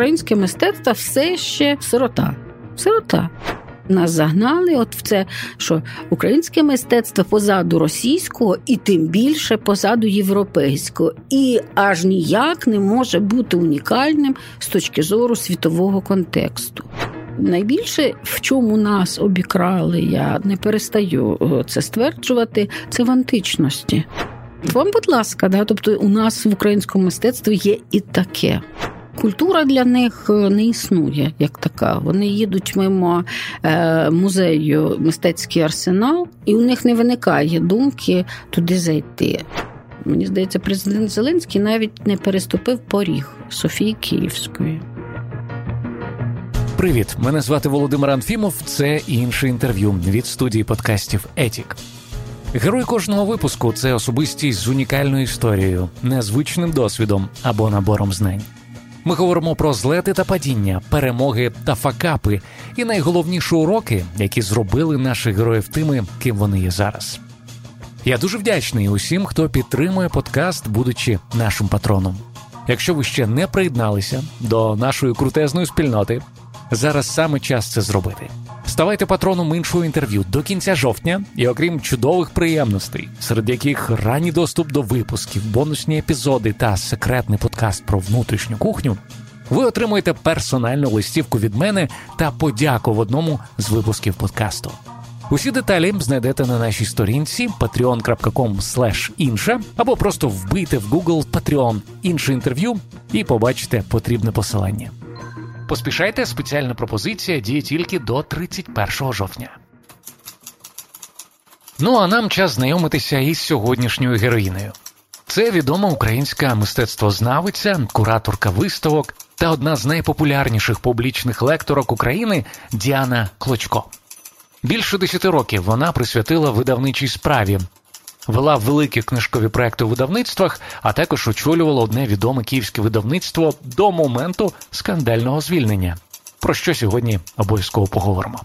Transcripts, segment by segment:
українське мистецтво все ще сирота. Сирота. Нас загнали, от в це, що українське мистецтво позаду російського і тим більше позаду європейського, і аж ніяк не може бути унікальним з точки зору світового контексту. Найбільше в чому нас обікрали, я не перестаю е, це стверджувати, це в античності. Вам, будь ласка, да, тобто у нас в українському мистецтві є і таке. Культура для них е, не існує як така. Вони їдуть мимо е, музею мистецький арсенал, і у них не виникає думки туди зайти. Мені здається, президент Зеленський навіть не переступив поріг Софії Київської. Привіт, мене звати Володимир Анфімов. Це інше інтерв'ю від студії подкастів Етік. Герой кожного випуску це особистість з унікальною історією, незвичним досвідом або набором знань. Ми говоримо про злети та падіння, перемоги та факапи, і найголовніші уроки, які зробили наших героїв тими, ким вони є зараз. Я дуже вдячний усім, хто підтримує подкаст, будучи нашим патроном. Якщо ви ще не приєдналися до нашої крутезної спільноти, зараз саме час це зробити. Ставайте патроном іншого інтерв'ю до кінця жовтня, і окрім чудових приємностей, серед яких ранній доступ до випусків, бонусні епізоди та секретний подкаст про внутрішню кухню, ви отримуєте персональну листівку від мене та подяку в одному з випусків подкасту. Усі деталі знайдете на нашій сторінці patreon.com інша або просто вбийте в Google Patreon інше інтерв'ю і побачите потрібне посилання. Поспішайте, спеціальна пропозиція діє тільки до 31 жовтня. Ну а нам час знайомитися із сьогоднішньою героїнею. Це відома українська мистецтвознавиця, кураторка виставок та одна з найпопулярніших публічних лекторок України Діана Клочко. Більше десяти років вона присвятила видавничій справі, вела великі книжкові проекти у видавництвах, а також очолювала одне відоме київське видавництво до моменту скандального звільнення. Про що сьогодні обов'язково поговоримо.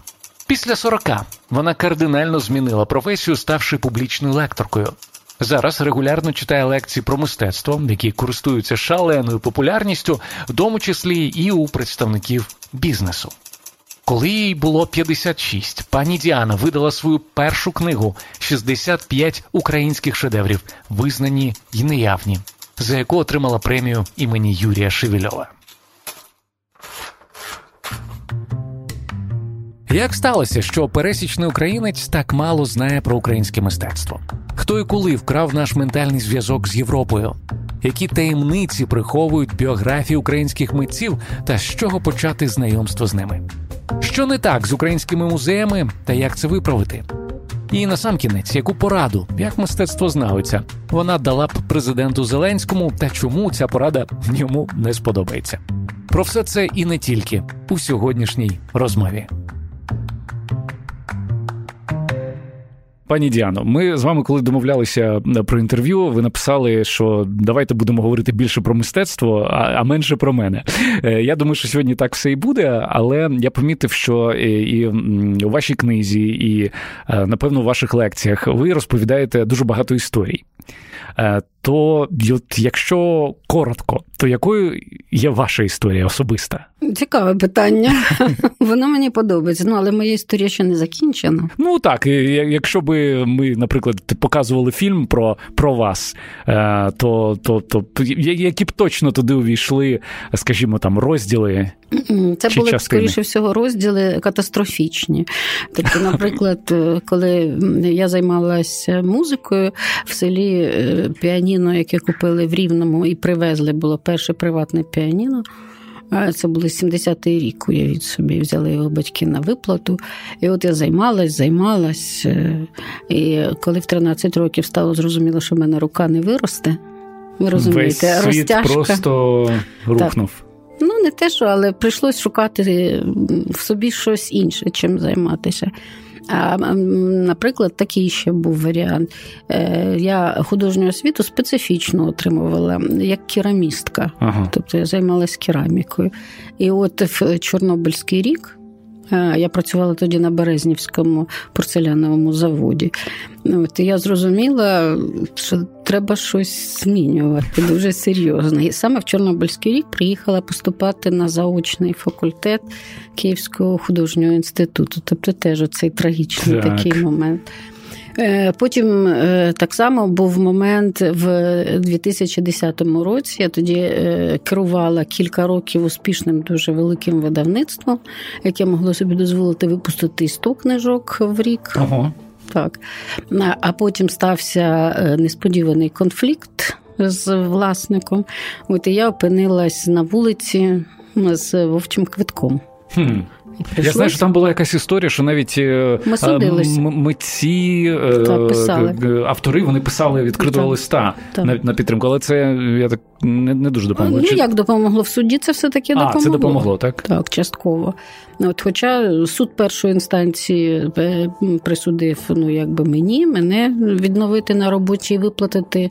Після 40 вона кардинально змінила професію, ставши публічною лекторкою. Зараз регулярно читає лекції про мистецтво, які користуються шаленою популярністю, в тому числі і у представників бізнесу. Коли їй було 56, пані Діана видала свою першу книгу «65 українських шедеврів, визнані й неявні, за яку отримала премію імені Юрія Шевельова. Як сталося, що пересічний українець так мало знає про українське мистецтво? Хто і коли вкрав наш ментальний зв'язок з Європою? Які таємниці приховують біографії українських митців та з чого почати знайомство з ними? Що не так з українськими музеями та як це виправити? І на сам кінець, яку пораду, як мистецтво знавиться, вона дала б президенту Зеленському, та чому ця порада йому не сподобається? Про все це і не тільки у сьогоднішній розмові. Пані Діано, ми з вами, коли домовлялися е, про інтерв'ю, ви написали, що давайте будемо говорити більше про мистецтво, а менше про мене. Е, я думаю, що сьогодні так все і буде, але я помітив, що і у вашій книзі, і е, напевно у ваших лекціях ви розповідаєте дуже багато історій. То от якщо коротко, то якою є ваша історія особиста? Цікаве питання. Воно мені подобається. Ну, але моя історія ще не закінчена. Ну так, якщо би ми, наприклад, показували фільм про про вас, е, то то, то, які б точно туди увійшли, скажімо, там розділи. Це чи були частини? скоріше всього розділи катастрофічні. Тобто, наприклад, е, коли я займалася музикою в селі е, піаніно, яке купили в Рівному і привезли, було перше приватне піаніно. Це були 70-й рік, уявіть собі, взяли його батьки на виплату. І от я займалась, займалась. Е, і коли в 13 років стало зрозуміло, що в мене рука не виросте. Ви розумієте, Весь світ розтяжка. просто рухнув. Так. Ну, не те, що, але прийшлось шукати в собі щось інше, чим займатися. А, Наприклад, такий ще був варіант. Е, я художню освіту специфічно отримувала як керамістка, ага. тобто я займалася керамікою. І от в Чорнобильський рік. Е, я працювала тоді на Березнівському порцеляновому заводі. От, і Я зрозуміла, що треба щось змінювати дуже серйозно. І саме в Чорнобильський рік приїхала поступати на заочний факультет Київського художнього інституту. Тобто теж оцей трагічний так. такий момент. Е, потім е, так само був момент в 2010 році. Я тоді е, керувала кілька років успішним, дуже великим видавництвом, яке могло собі дозволити випустити 100 книжок в рік. Ого. Так. А потім стався несподіваний конфлікт з власником. От і я опинилась на вулиці з вовчим квитком. Хм. Я знаю, що там була якась історія, що навіть е, Ми митці, е, Та, автори вони писали відкритого листа на, на підтримку, але це я так не не дуже допомогло. Ну, як допомогло в суді, це все-таки а, це допомогло, так? Так, частково. От, Хоча суд першої інстанції е, присудив ну, якби мені, мене відновити на роботі і виплатити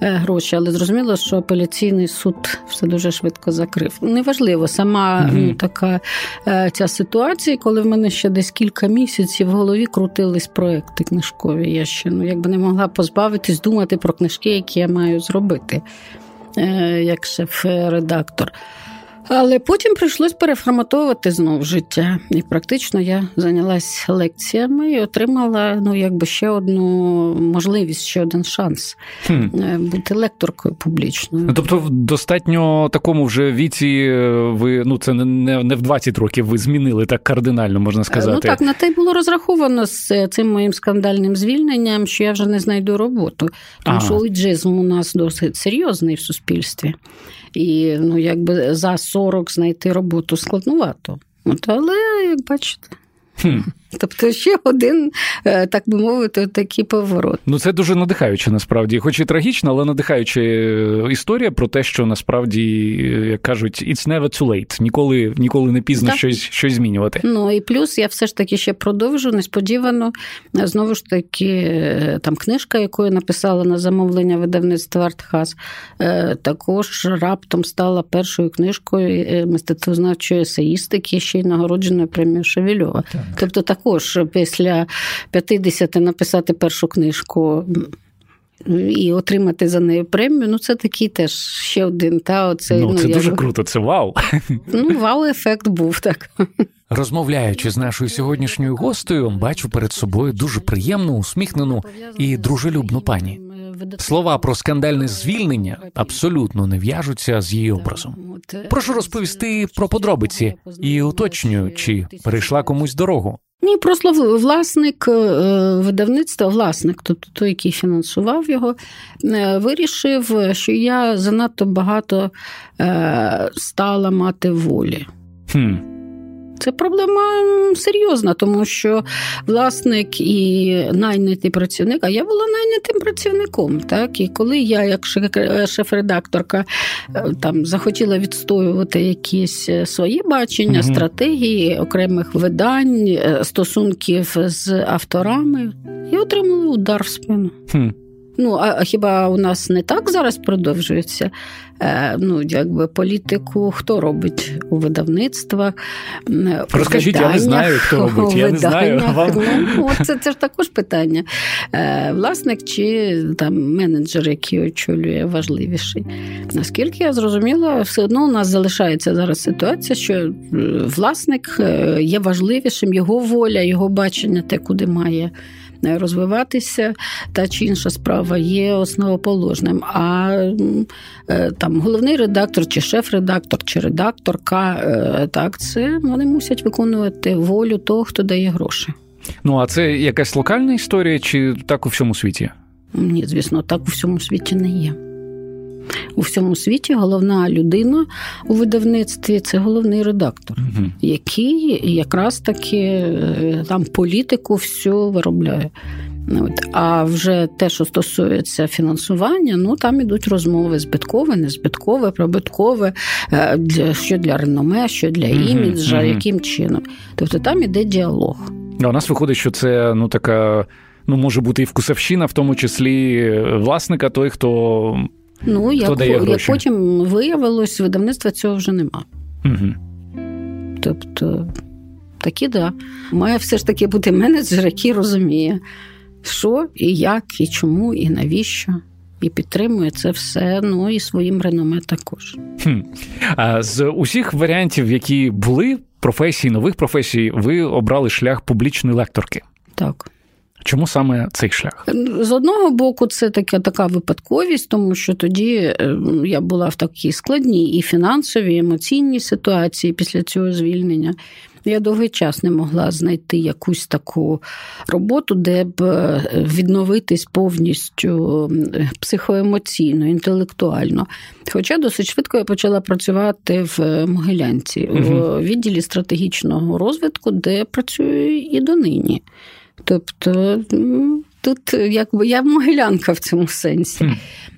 е, гроші. Але зрозуміло, що апеляційний суд все дуже швидко закрив. Неважливо, сама ну, така е, ця ситуація, коли в мене ще десь кілька місяців в голові крутились проекти книжкові. Я ще ну, якби не могла позбавитись думати про книжки, які я маю зробити. Як шеф-редактор. Але потім прийшлось переформатовувати знову життя. І практично я зайнялася лекціями і отримала ну, якби ще одну можливість, ще один шанс хм. Е, бути лекторкою публічною. Ну, Тобто, в достатньо такому вже віці е, ви ну це не не в 20 років ви змінили так кардинально, можна е, сказати. Ну так, на те й було розраховано з цим моїм скандальним звільненням, що я вже не знайду роботу. Тому а. що уйджизм у нас досить серйозний в суспільстві. І ну, якби за 40 знайти роботу складновато. От, Але як бачите. Хм. Тобто ще один, е, так би мовити, такий поворот. Ну це дуже надихаюче, насправді, хоч і трагічно, але надихаюча е, історія про те, що насправді, е, як кажуть, it's never too late. Ніколи ніколи не пізно щось щось змінювати. Ну і плюс я все ж таки ще продовжу несподівано. Знову ж таки, там книжка, яку я написала на замовлення видавництва Артхаз, також раптом стала першою книжкою мистецтвознавчої есеїстики, ще й нагородженою премією Шевельова. Тобто також після 50 написати першу книжку. І отримати за неї премію, ну це такий теж ще один. Та оцей, ну, Це ну, дуже круто, це вау. Ну, вау-ефект був так. Розмовляючи з нашою сьогоднішньою гостею, бачу перед собою дуже приємну, усміхнену і дружелюбну пані. Слова про скандальне звільнення абсолютно не в'яжуться з її образом. Прошу розповісти про подробиці і уточнюю, чи перейшла комусь дорогу. Ні, просто власник е, видавництва, власник, тобто той, який фінансував його, е, вирішив, що я занадто багато е, стала мати волі. Хм. Це проблема серйозна, тому що власник і найнятий працівник, а я була найнятим працівником. Так? І коли я, як шеф-редакторка, е, там захотіла відстоювати якісь е, свої бачення, угу. стратегії окремих видань, е, стосунків з авторами, я отримала удар в спину. Хм. Ну, а хіба у нас не так зараз продовжується? Е, ну, якби політику хто робить у видавництвах? Розкажіть, я не знаю, хто робить. Я не знаю. Вам... Ну, це, це ж також питання. Е, власник чи там менеджер, який очолює важливіший. Наскільки я зрозуміла, все одно у нас залишається зараз ситуація, що е, власник є важливішим, його воля, його бачення, те, куди має розвиватися, та чи інша справа є основоположним. А е, там головний редактор, чи шеф-редактор, чи редакторка, е, так, це вони мусять виконувати волю того, хто дає гроші. Ну а це якась локальна історія, чи так у всьому світі? Ні, звісно, так у всьому світі не є у всьому світі головна людина у видавництві це головний редактор, угу. який якраз таки е, там політику всю виробляє. А вже те, що стосується фінансування, ну там ідуть розмови збиткове, незбиткове, прибуткове, е, що для реноме, що для іміджа, mm-hmm. яким чином. Тобто там іде діалог. А у нас виходить, що це ну така. Ну, може бути і вкусовщина, в тому числі е, власника, той, хто Ну, як, дає гроші? як потім виявилось, видавництва цього вже нема. Угу. Тобто, такі да. Має все ж таки бути менеджер, який розуміє, що і як, і чому, і навіщо. і підтримує це все. Ну і своїм реноме також. Хм. А з усіх варіантів, які були професій, нових професій, ви обрали шлях публічної лекторки. Так. Чому саме цей шлях? З одного боку, це така така випадковість, тому що тоді е, я була в такій складній і фінансовій, і емоційній ситуації після цього звільнення. Я довгий час не могла знайти якусь таку роботу, де б е, відновитись повністю психоемоційно, інтелектуально. Хоча досить швидко я почала працювати в Могилянці угу. у відділі стратегічного розвитку, де працюю і донині. Тобто тут якби я могилянка в цьому сенсі.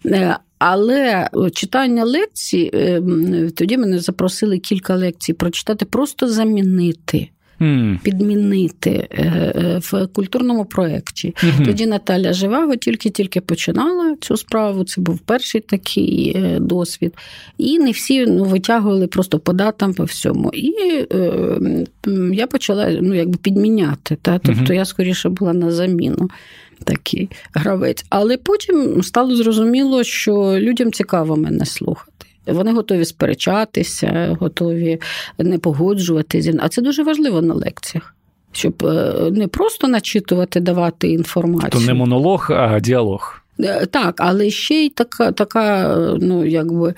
Mm. Але читання лекцій, ем, тоді мене запросили кілька лекцій прочитати, просто замінити mm. підмінити е, е, в культурному проєкті. Mm-hmm. Тоді Наталя Живаго тільки-тільки починала цю справу. Це був перший такий е, досвід. І не всі ну, витягували просто по датам, по всьому. І е, я почала ну, якби підміняти. Та? Тобто mm-hmm. я скоріше була на заміну. Такий гравець. Але потім стало зрозуміло, що людям цікаво мене слухати. Вони готові сперечатися, готові не погоджуватися. А це дуже важливо на лекціях. Щоб е, не просто начитувати, давати інформацію. То не монолог, а діалог. Е, так, але ще й така, така ну, якби,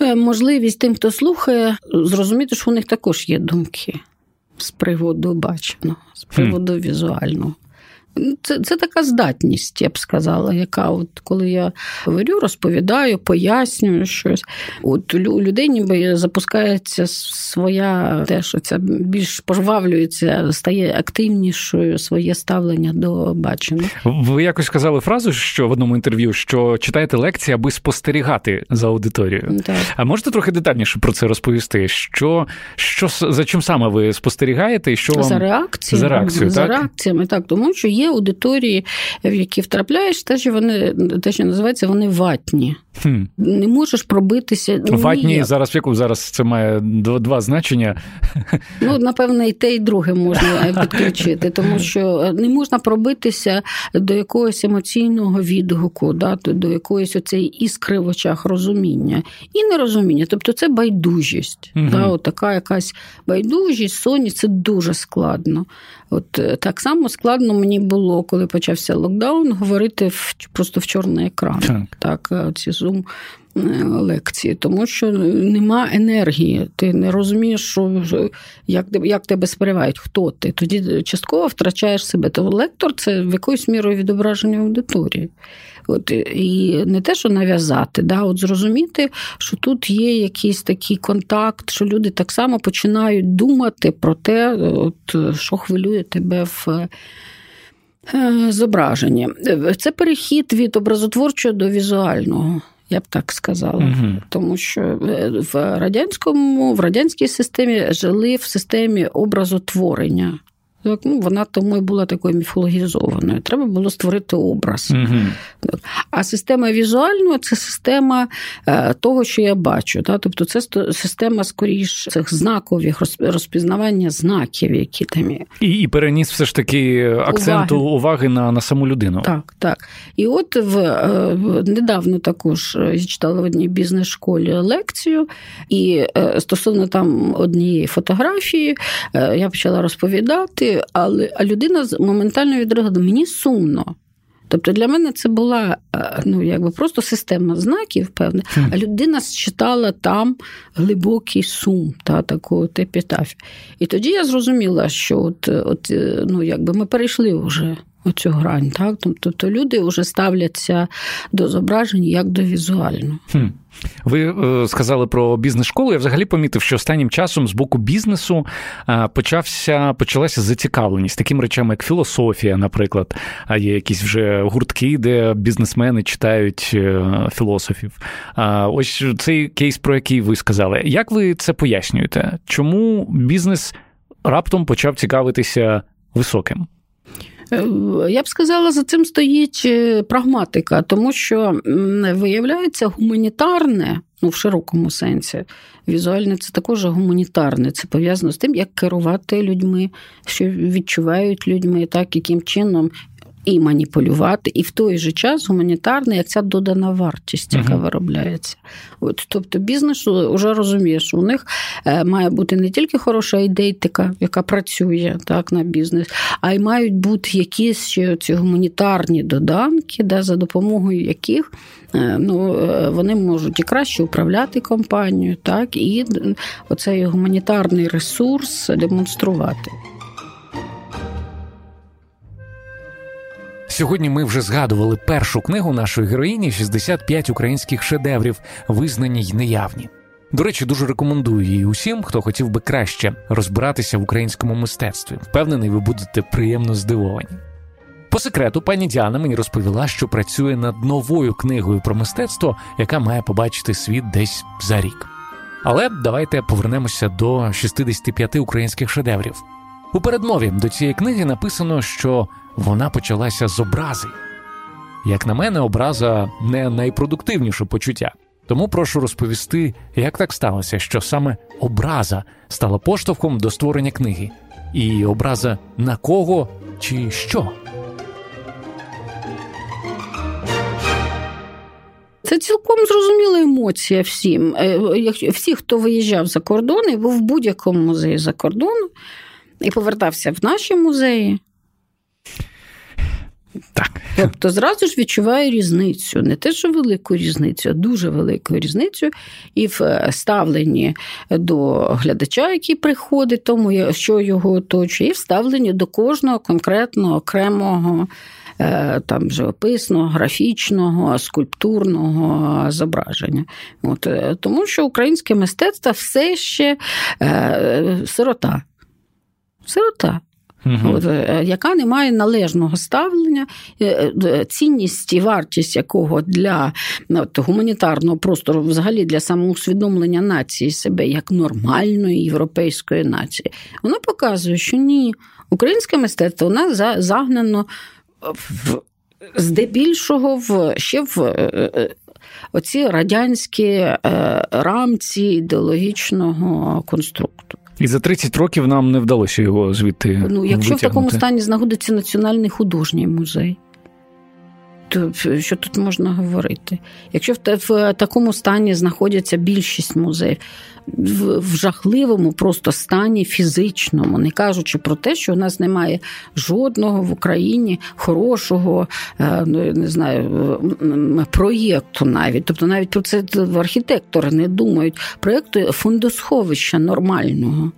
е, можливість тим, хто слухає, зрозуміти, що у них також є думки з приводу баченого, з приводу mm. візуального. Це це така здатність, я б сказала, яка, от коли я говорю, розповідаю, пояснюю щось. От у людей ніби запускається своя теж оця більш пожвавлюється, стає активнішою своє ставлення до бачення. Ви якось сказали фразу, що в одному інтерв'ю, що читаєте лекції, аби спостерігати за аудиторією. Так. А можете трохи детальніше про це розповісти? Що що за чим саме ви спостерігаєте? і що вам... За реакціями. За реакцією, за реакціями, так, тому що є аудиторії, в які втрапляєш, теж вони те, що називається, вони ватні. Хм. Не можеш пробитися. Ну, ватні ніяк. зараз в яку зараз це має два значення. Ну, напевне, і те, і друге можна підключити, тому що не можна пробитися до якогось емоційного відгуку, да, до якоїсь оцеї іскри в очах розуміння і нерозуміння. Тобто це байдужість. Угу. Да, от така якась байдужість, сонність це дуже складно. От е, так само складно мені було, коли почався локдаун, говорити в просто в чорний екран. Так, так е, ці зум е, лекції, тому що нема енергії. Ти не розумієш, що як як тебе сприймають, хто ти. Тоді частково втрачаєш себе. То лектор це в якоюсь мірою відображення аудиторії. От, І не те, що нав'язати, да, от зрозуміти, що тут є якийсь такий контакт, що люди так само починають думати про те, от, що хвилює тебе в. Е, зображенні. Це перехід від образотворчого до візуального, я б так сказала. Угу. Тому що е, в радянському, в радянській системі жили в системі образотворення. Так, ну, Вона тому і була такою міфологізованою. Треба було створити образ. Угу. А система візуального це система е, того, що я бачу. Так? Тобто це система скоріш цих знакових розпізнавання знаків, які там є. І і переніс все ж таки акценту уваги, уваги на на саму людину. Так, так. І от в, е, недавно також я читала в одній бізнес-школі лекцію, і е, стосовно там однієї фотографії я почала розповідати але а людина моментально відреагувала, мені сумно. Тобто для мене це була е, ну, якби просто система знаків, певне, а людина считала там глибокий сум та таку епітафію. І тоді я зрозуміла, що от, от, е, ну, якби ми перейшли вже оцю грань. Так? Тобто люди вже ставляться до зображень як до візуального. Ви е, сказали про бізнес-школу. Я взагалі помітив, що останнім часом з боку бізнесу е, почався почалася зацікавленість таким речами, як філософія, наприклад. А є якісь вже гуртки, де бізнесмени читають е, філософів. Ось цей кейс, про який ви сказали. Як ви це пояснюєте? Чому бізнес раптом почав цікавитися високим? Е, я б сказала, за цим стоїть е, прагматика, тому що виявляється гуманітарне, ну в широкому сенсі, візуальне це також гуманітарне. Це пов'язано з тим, як керувати людьми, що відчувають людьми, так яким чином і маніпулювати, і в той же час гуманітарний, як ця додана вартість, яка uh-huh. виробляється. От, Тобто бізнес вже розуміє, що у них е, має бути не тільки хороша ідейтика, яка працює так, на бізнес, а й мають бути якісь ще ці гуманітарні доданки, да, за допомогою яких е, ну, е, вони можуть і краще управляти компанією, так, і оцей гуманітарний ресурс демонструвати. Сьогодні ми вже згадували першу книгу нашої героїні «65 українських шедеврів, визнані й неявні. До речі, дуже рекомендую її усім, хто хотів би краще розбиратися в українському мистецтві. Впевнений, ви будете приємно здивовані. По секрету, пані Діана мені розповіла, що працює над новою книгою про мистецтво, яка має побачити світ десь за рік. Але давайте повернемося до 65 українських шедеврів. У передмові до цієї книги написано, що вона почалася з образи. Як на мене, образа не найпродуктивніше почуття. Тому прошу розповісти, як так сталося, що саме образа стала поштовхом до створення книги, і образа на кого чи що. Це цілком зрозуміла емоція всім. Е, всі, хто виїжджав за кордон і був в будь-якому музеї за кордоном і повертався в наші музеї. Так. Тобто зразу ж відчуває різницю, не те, що велику різницю, а дуже велику різницю і в е, ставленні до глядача, який приходить, тому що його оточує, і в ставленні до кожного конкретного окремого. Е, там живописного, графічного, скульптурного зображення. От, е, Тому що українське мистецтво все ще сирота. Сирота. Угу. Яка не має належного ставлення, цінність і вартість якого для от, гуманітарного простору, взагалі для самоусвідомлення нації себе як нормальної європейської нації, вона показує, що ні, українське мистецтво нас загнано в, здебільшого в ще в е, е, оці радянські е, рамці ідеологічного конструкту. І за 30 років нам не вдалося його звідти. Ну, якщо витягнути. в такому стані знаходиться Національний художній музей, що тут можна говорити? Якщо в такому стані знаходяться більшість музеїв, в жахливому просто стані фізичному, не кажучи про те, що у нас немає жодного в Україні хорошого е, ну, не знаю, проєкту навіть. Тобто навіть про це архітектори не думають. Проєкту фондосховища нормального.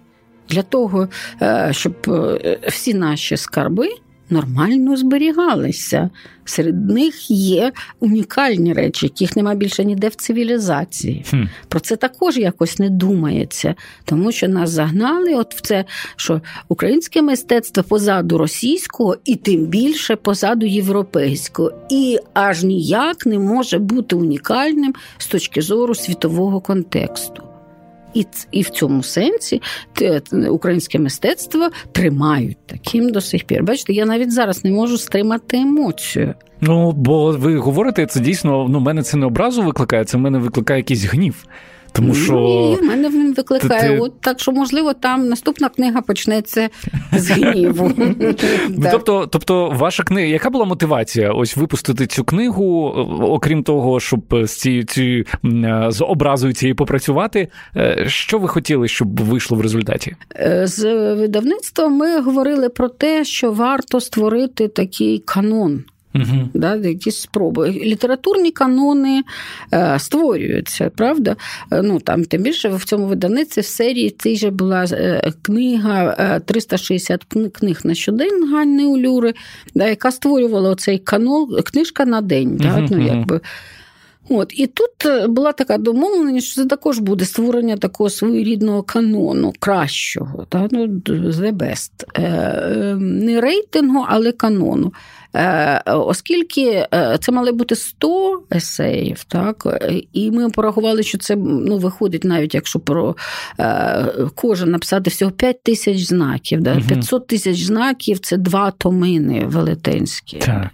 Для того, е, щоб е, всі наші скарби нормально зберігалися. Серед них є унікальні речі, яких нема більше ніде в цивілізації. Хм. Про це також якось не думається, тому що нас загнали от в це, що українське мистецтво позаду російського, і тим більше позаду європейського, і аж ніяк не може бути унікальним з точки зору світового контексту. І і в цьому сенсі українське мистецтво тримають таким до сих пір. Бачите, я навіть зараз не можу стримати емоцію. Ну бо ви говорите, це дійсно ну мене це не образу викликає, це в мене викликає якийсь гнів. Тому що Ні, в мене він викликає. Ти... От так що, можливо, там наступна книга почнеться з гніву. Тобто, тобто, ваша книга, яка була мотивація ось випустити цю книгу, окрім того, щоб з цією ці, з образою цією попрацювати? Е, що ви хотіли, щоб вийшло в результаті? Е, з видавництва ми говорили про те, що варто створити такий канон. Угу. Да, Якісь спроби. Літературні канони е, створюються, правда? Е, ну, там, Тим більше в цьому видавниці в серії цій же була е, книга 360 книг на щодень Ганни Улюри, да, яка створювала цей канон, книжка на день. Да, угу, ну, якби. От І тут була така домовленість, що це також буде створення такого своєрідного канону, кращого, так? ну, the best. Не рейтингу, але канону. Е, оскільки е, це мали бути 100 есеїв, так, і ми порахували, що це ну, виходить, навіть якщо про е, кожен написати всього 5 тисяч знаків. Да? 500 тисяч знаків це два томини велетенські. Так.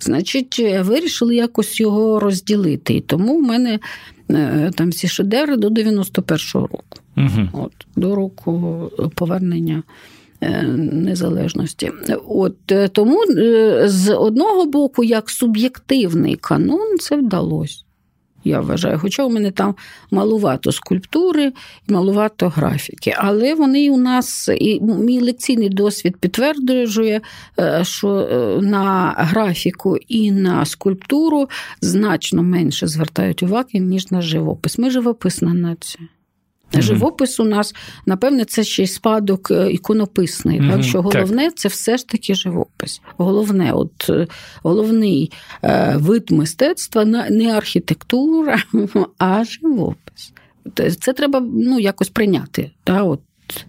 Значить, вирішили якось його розділити. І тому в мене там всі шедеври до 91-го року. Угу. От, До року повернення незалежності. От Тому з одного боку, як суб'єктивний канон, це вдалося я вважаю. Хоча у мене там малувато скульптури і малувато графіки. Але вони у нас, і мій лекційний досвід підтверджує, е, що е, на графіку і на скульптуру значно менше звертають уваги, ніж на живопис. Ми живописна нація. Живопис у нас, напевне, це ще й спадок е, іконописний. Mm-hmm. Так що головне це все ж таки живопис. Головне, от е, головний е, вид мистецтва не архітектура, а живопис. Це треба ну, якось прийняти. Та, от,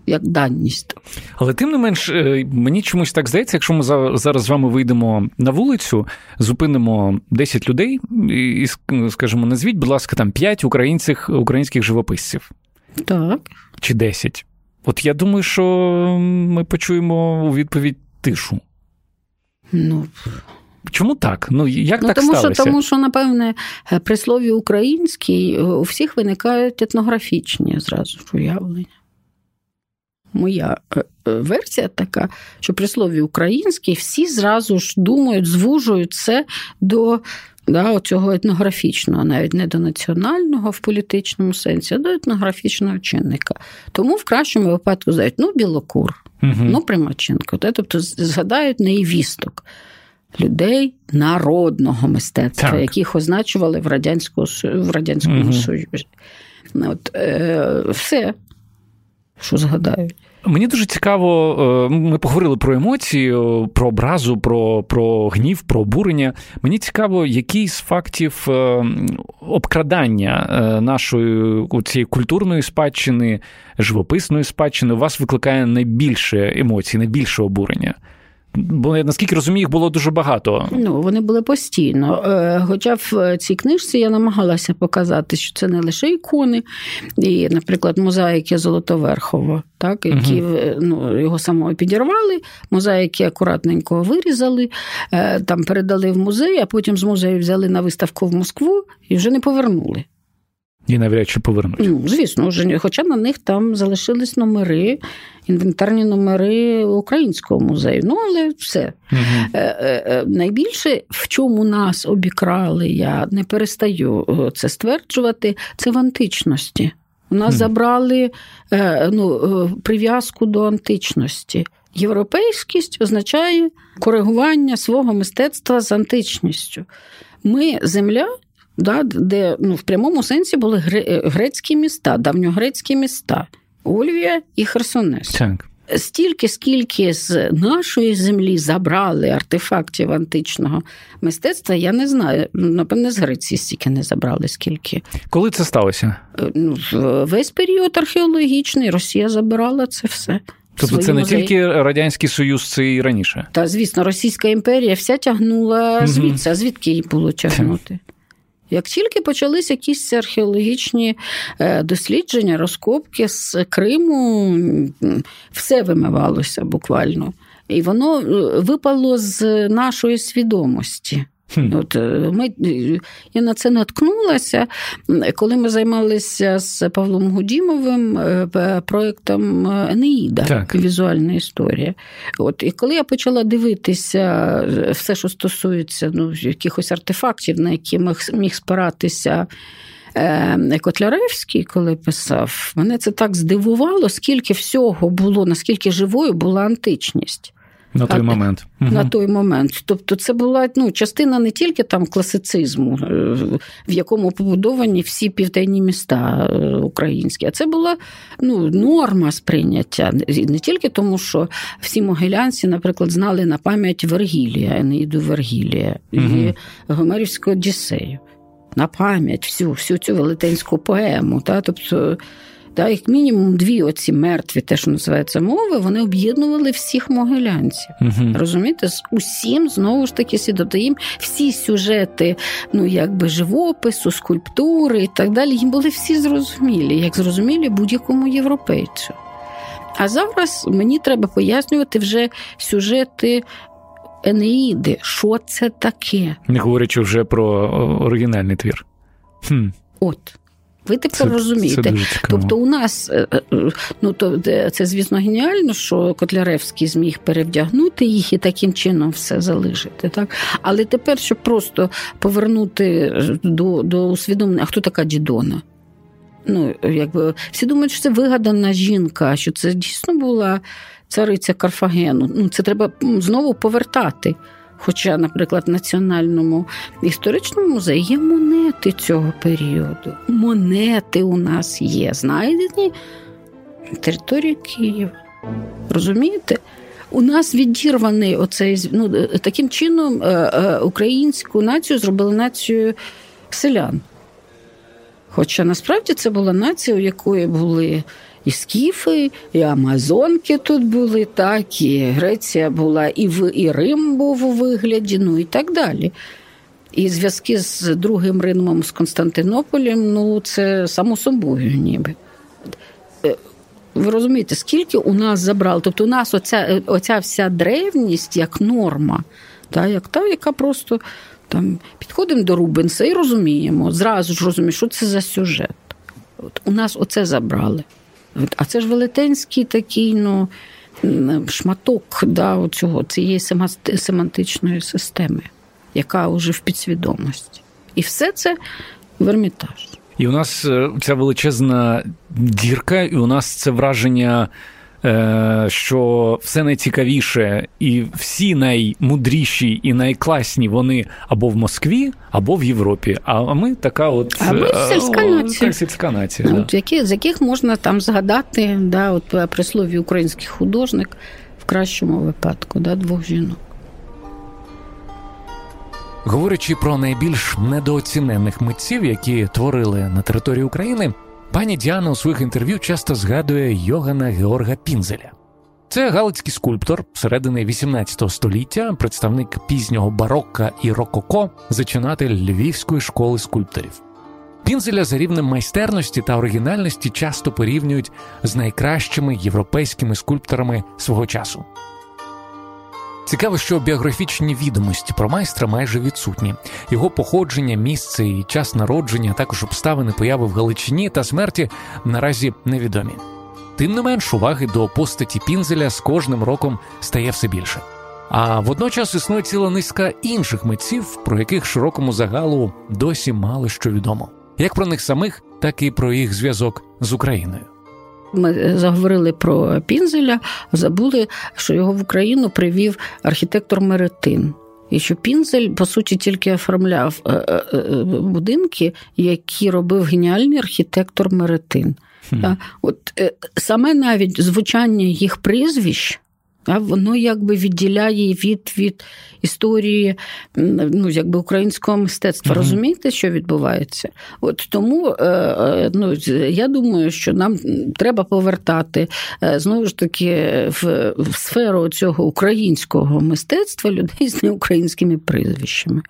як даність. Але тим не менш, мені чомусь так здається, якщо ми зараз з вами вийдемо на вулицю, зупинимо 10 людей і скажімо, назвіть, будь ласка, там 5 українських українських живописців. Так. Чи 10. От я думаю, що ми почуємо у відповідь тишу. Ну. Чому так? Ну, як ну, так тому, сталося? Що, тому що, напевне, при слові український у всіх виникають етнографічні зразу ж уявлення. Моя е, е, версія така, що при слові український всі зразу ж думають, звужують це до да, оцього етнографічного, навіть не до національного в політичному сенсі, а до етнографічного чинника. Тому в кращому випадку знають, ну, Білокур, угу. ну, Примаченко. Тобто згадають неївісток. Людей народного мистецтва, так. яких означували в радянському в радянському угу. Союзі. От, е, Все, що згадають. Мені дуже цікаво, е, ми поговорили про емоції, про образу, про про гнів, про обурення. Мені цікаво, який з фактів е, обкрадання е, нашої цієї культурної спадщини, живописної спадщини у вас викликає найбільше емоцій, найбільше обурення. Бо наскільки розумію, їх було дуже багато. Ну вони були постійно. Е, хоча в цій книжці я намагалася показати, що це не лише ікони, і, наприклад, мозаїки Золотоверхово, так які угу. ну, його самого підірвали, мозаїки акуратненько вирізали, е, там передали в музей, а потім з музею взяли на виставку в Москву і вже не повернули. І навряд чи повернуть. Ну, Звісно, вже, хоча на них там залишились номери, інвентарні номери українського музею. Ну, але все. Угу. Найбільше, в чому нас обікрали, я не перестаю це стверджувати, це в античності. У нас угу. забрали ну, прив'язку до античності. Європейськість означає коригування свого мистецтва з античністю. Ми земля да, де ну, в прямому сенсі були грецькі міста, давньогрецькі міста Ольвія і Херсонес. Так. Стільки, скільки з нашої землі забрали артефактів античного мистецтва, я не знаю. Напевне, з Греції стільки не забрали, скільки. Коли це сталося? Е, ну, Весь період археологічний, Росія забирала це все. Тобто це не музеї. тільки Радянський Союз, це і раніше. Та, звісно, Російська імперія вся тягнула звідси, а звідки їй було тягнути? Як тільки почалися якісь археологічні е, дослідження, розкопки з Криму, все вимивалося буквально. І воно е, випало з нашої свідомості. От е, ми, Я на це наткнулася, коли ми займалися з Павлом Гудімовим е, проєктом Енеїда, так. візуальна історія. От, І коли я почала дивитися все, що стосується ну, якихось артефактів, на які міг спиратися. Е, Котляревський, коли писав, мене це так здивувало, скільки всього було, наскільки живою була античність. На той а, момент. На той момент. Тобто, це була ну, частина не тільки там класицизму, е, в якому побудовані всі південні міста е, українські, а це була ну, норма сприйняття. Не тільки тому, що всі могилянці, наприклад, знали на пам'ять Вергілія, Енеїду Вергілія угу. і Гомерівську Одіссею. На пам'ять всю всю цю велетенську поему. Та? Тобто Да, Як мінімум дві оці мертві, те, що називається мови, вони об'єднували всіх могилянців. uh Розумієте, з усім знову ж таки сідати всі сюжети, ну якби живопису, скульптури і так далі, їм були всі зрозумілі, як зрозумілі будь-якому європейцю. А зараз мені треба пояснювати вже сюжети. Енеїди, що це таке? Не говорячи вже про оригінальний твір. Хм. От. Ви тепер це, розумієте. Це тобто, у нас е, е, ну то це, звісно, геніально, що Котляревський зміг перевдягнути їх і таким чином все залишити. Так? Але тепер, щоб просто повернути до до усвідомлення, а хто така Дідона? Ну, якби Всі думають, що це вигадана жінка, що це дійсно була цариця Карфагену. Ну, Це треба знову повертати. Хоча, наприклад, в Національному історичному музеї є монети цього періоду. Монети у нас є, знайдені на території Києва. Розумієте? У нас відірваний оцей ну, таким чином е, е, українську націю зробили нацією селян. Хоча насправді це була нація, у якої були і скіфи, і Амазонки тут були, так, і Греція була, і в і Рим був у вигляді, ну і так далі. І зв'язки з другим Римом, з Константинополем, ну це само собою, ніби. Е, ви розумієте, скільки у нас забрали? Тобто у нас оця оця вся древність як норма, та, як та, яка просто там підходимо до Рубенса і розуміємо, зразу ж розуміємо, що це за сюжет. От У нас оце забрали. А це ж велетенський такий ну, шматок да, оцього, цієї семантичної системи, яка вже в підсвідомості. І все це в Ермітаж. І у нас е, ця величезна дірка, і у нас це враження що все найцікавіше і всі наймудріші і найкласні вони або в Москві, або в Європі. А ми така от а ми е, сільська нація. сільська нація. Да. Які, з яких можна там згадати да, от прислові український художник в кращому випадку, да, двох жінок. Говорячи про найбільш недооцінених митців, які творили на території України. Пані Діана у своїх інтерв'ю часто згадує Йогана Георга Пінзеля. Це галицький скульптор середини XVIII століття, представник пізнього барокка і рококо, зачинатель Львівської школи скульпторів. Пінзеля за рівнем майстерності та оригінальності часто порівнюють з найкращими європейськими скульпторами свого часу. Цікаво, що біографічні відомості про майстра майже відсутні. Його походження, місце і час народження, також обставини появи в Галичині та смерті наразі невідомі. Тим не менш, уваги до постаті Пінзеля з кожним роком стає все більше. А водночас існує ціла низка інших митців, про яких широкому загалу досі мало що відомо, як про них самих, так і про їх зв'язок з Україною. Ми заговорили про Пінзеля, забули, що його в Україну привів архітектор Меретин. І що Пінзель, по суті, тільки оформляв е, е, е, будинки, які робив геніальний архітектор Меретин. Хм. От Саме навіть звучання їх прізвищ а воно якби відділяє від від історії ну, якби українського мистецтва. Mm-hmm. Розумієте, що відбувається? От Тому е, е, ну, я думаю, що нам треба повертати е, знову ж таки в, в сферу цього українського мистецтва людей з неукраїнськими прізвищами.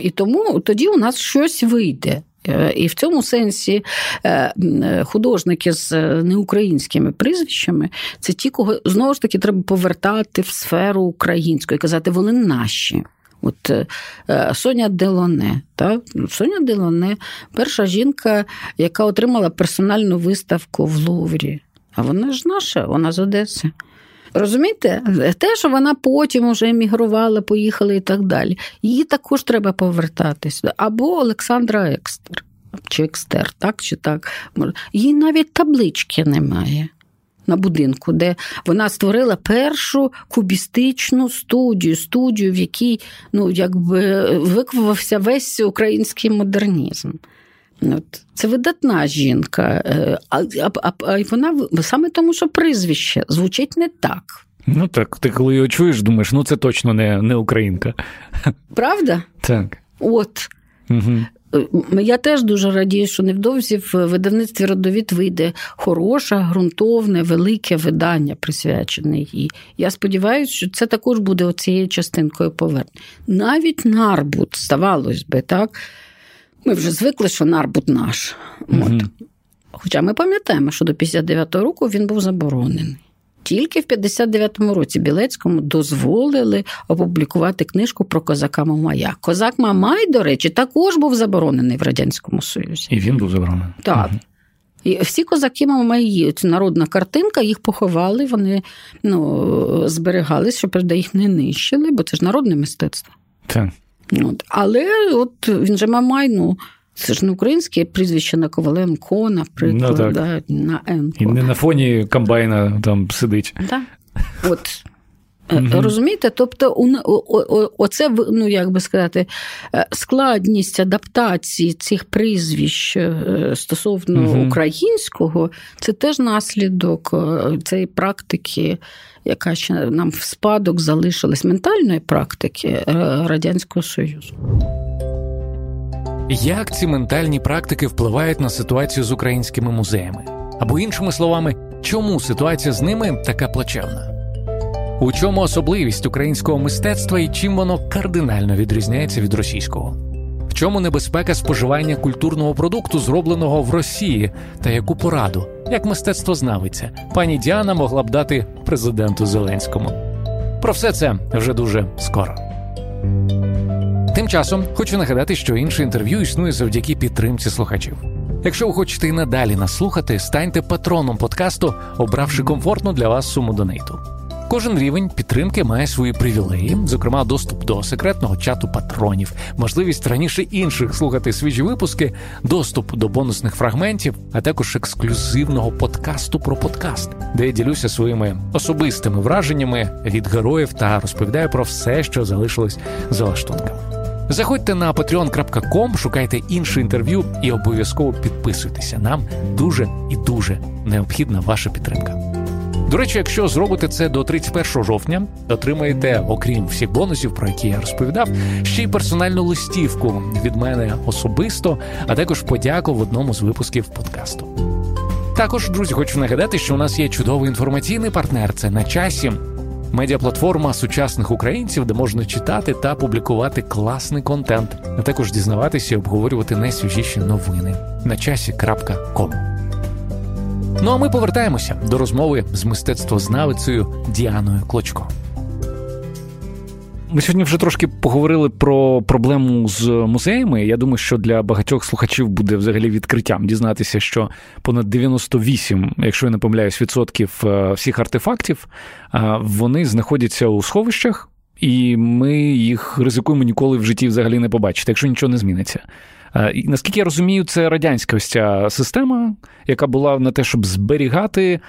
І тому тоді у нас щось вийде. Е, і в цьому сенсі е, художники з е, неукраїнськими прізвищами це ті, кого знову ж таки треба повертати в сферу українську і казати, вони наші. От Соня Делоне. Та? Соня Делоне перша жінка, яка отримала персональну виставку в Луврі. А вона ж наша, вона з Одеси. Розумієте, те, що вона потім вже емігрувала, поїхала і так далі. Її також треба повертатися. Або Олександра Екстер, чи Екстер, так чи так. Їй навіть таблички немає. На будинку, де вона створила першу кубістичну студію, студію, в якій ну, якби виквавився весь український модернізм. От. Це видатна жінка, е, а, а, а вона саме тому, що прізвище звучить не так. Ну так, ти коли його чуєш, думаєш, ну це точно не не українка. Правда? Так. От. Угу. Я теж дуже радію, що невдовзі в видавництві родовід вийде хороше, ґрунтовне, велике видання, присвячене їй. Я сподіваюся, що це також буде оцією частинкою повернення. Навіть Нарбут, здавалось би, так. Ми вже звикли, що нарбут наш. От. Хоча ми пам'ятаємо, що до 59-го року він був заборонений. тільки в 59-му році Білецькому дозволили опублікувати книжку про козака Мамая. Козак Мамай, до речі, також був заборонений в радянському союзі. І він був заборонений. Так. Угу. І всі козаки Мамаї, це народна картинка, їх поховали, вони ну, зберігались, щоб їх не нищили, бо це ж народне мистецтво. Так. От. Але от він же Мамай, ну. Це ж не українське прізвище на Коваленко, наприклад, ну, да, на Енко. І не на фоні комбайна там сидить. Так. От. Mm-hmm. Розумієте? Тобто, оце, ну як би сказати, е, складність адаптації цих прізвищ е, стосовно українського, це теж наслідок цієї практики, яка ще нам в спадок залишилась ментальної практики Радянського Союзу. Як ці ментальні практики впливають на ситуацію з українськими музеями? Або іншими словами, чому ситуація з ними така плачевна? У чому особливість українського мистецтва і чим воно кардинально відрізняється від російського? В чому небезпека споживання культурного продукту, зробленого в Росії, та яку пораду, як мистецтвознавиця, пані Діана могла б дати президенту Зеленському? Про все це вже дуже скоро. Тим часом хочу нагадати, що інше інтерв'ю існує завдяки підтримці слухачів. Якщо ви хочете і надалі нас слухати, станьте патроном подкасту, обравши комфортну для вас суму донейту. Кожен рівень підтримки має свої привілеї, зокрема, доступ до секретного чату патронів, можливість раніше інших слухати свіжі випуски, доступ до бонусних фрагментів, а також ексклюзивного подкасту про подкаст, де я ділюся своїми особистими враженнями від героїв та розповідаю про все, що залишилось за лаштунками. Заходьте на patreon.com, шукайте інше інтерв'ю і обов'язково підписуйтеся. Нам дуже і дуже необхідна ваша підтримка. До речі, якщо зробите це до 31 жовтня, отримаєте, окрім всіх бонусів, про які я розповідав, ще й персональну листівку від мене особисто, а також подяку в одному з випусків подкасту. Також, друзі, хочу нагадати, що у нас є чудовий інформаційний партнер. Це на часі. Медіаплатформа сучасних українців, де можна читати та публікувати класний контент, а також дізнаватися і обговорювати найсвіжіші новини на часі.ком. Ну а ми повертаємося до розмови з мистецтвознавицею Діаною Клочко. Ми сьогодні вже трошки поговорили про проблему з музеями. Я думаю, що для багатьох слухачів буде взагалі відкриттям дізнатися, що понад 98, якщо я не помиляюсь, відсотків е, всіх артефактів е, вони знаходяться у сховищах, і ми їх ризикуємо ніколи в житті взагалі не побачити, якщо нічого не зміниться. Е, і, Наскільки я розумію, це радянська ось ця система, яка була на те, щоб зберігати, е,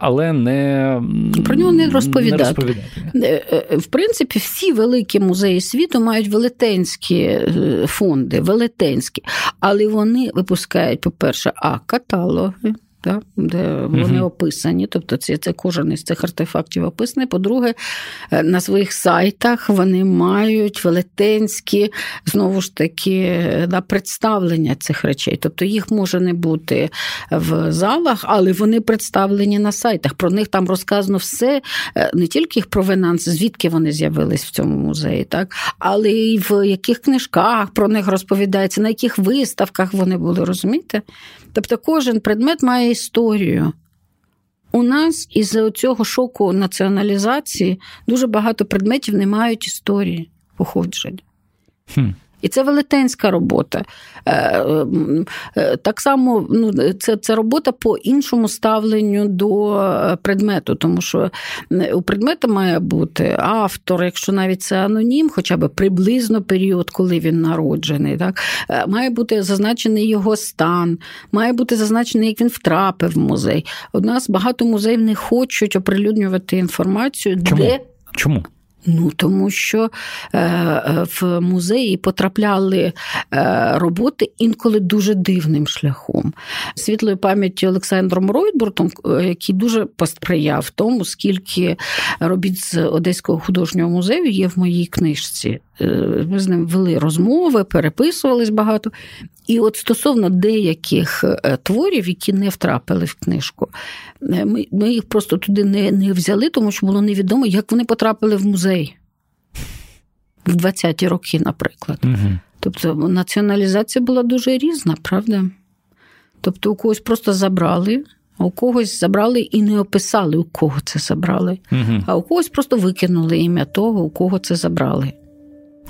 але не про нього не розповідати. не розповідати. Е, в принципі, всі великі музеї світу мають велетенські фонди, велетенські, але вони випускають, по-перше, а каталоги да, де вони угу. описані, тобто це це кожен із цих артефактів описаний. По-друге, е, на своїх сайтах вони мають велетенські, знову ж таки, да, представлення цих речей. Тобто їх може не бути в залах, але вони представлені на сайтах. Про них там розказано все, е, не тільки їх провенанс, звідки вони з'явились в цьому музеї, так, але й в яких книжках про них розповідається, на яких виставках вони були, розумієте? Тобто кожен предмет має історію. У нас із цього шоку націоналізації дуже багато предметів не мають історії походження. Хм. І це велетенська робота. Е, е, так само ну, це це робота по іншому ставленню до предмету, тому що у предмета має бути автор, якщо навіть це анонім, хоча б приблизно період, коли він народжений. Так? Е, має бути зазначений його стан, має бути зазначений, як він втрапив в музей. У нас багато музеїв не хочуть оприлюднювати інформацію, Чому? де. Чому? Ну, тому що е, е, в музеї потрапляли е, роботи інколи дуже дивним шляхом. Світлої пам'яті Олександром Ройтбуртом, е, який дуже посприяв тому, скільки робіт з Одеського художнього музею є в моїй книжці. Е, ми з ним вели розмови, переписувались багато. І от стосовно деяких е, творів, які не втрапили в книжку, е, ми ми їх просто туди не не взяли, тому що було невідомо, як вони потрапили в музей в 20-ті роки, наприклад. Угу. Тобто націоналізація була дуже різна, правда? Тобто, у когось просто забрали а у когось забрали і не описали, у кого це забрали, угу. а у когось просто викинули ім'я того, у кого це забрали.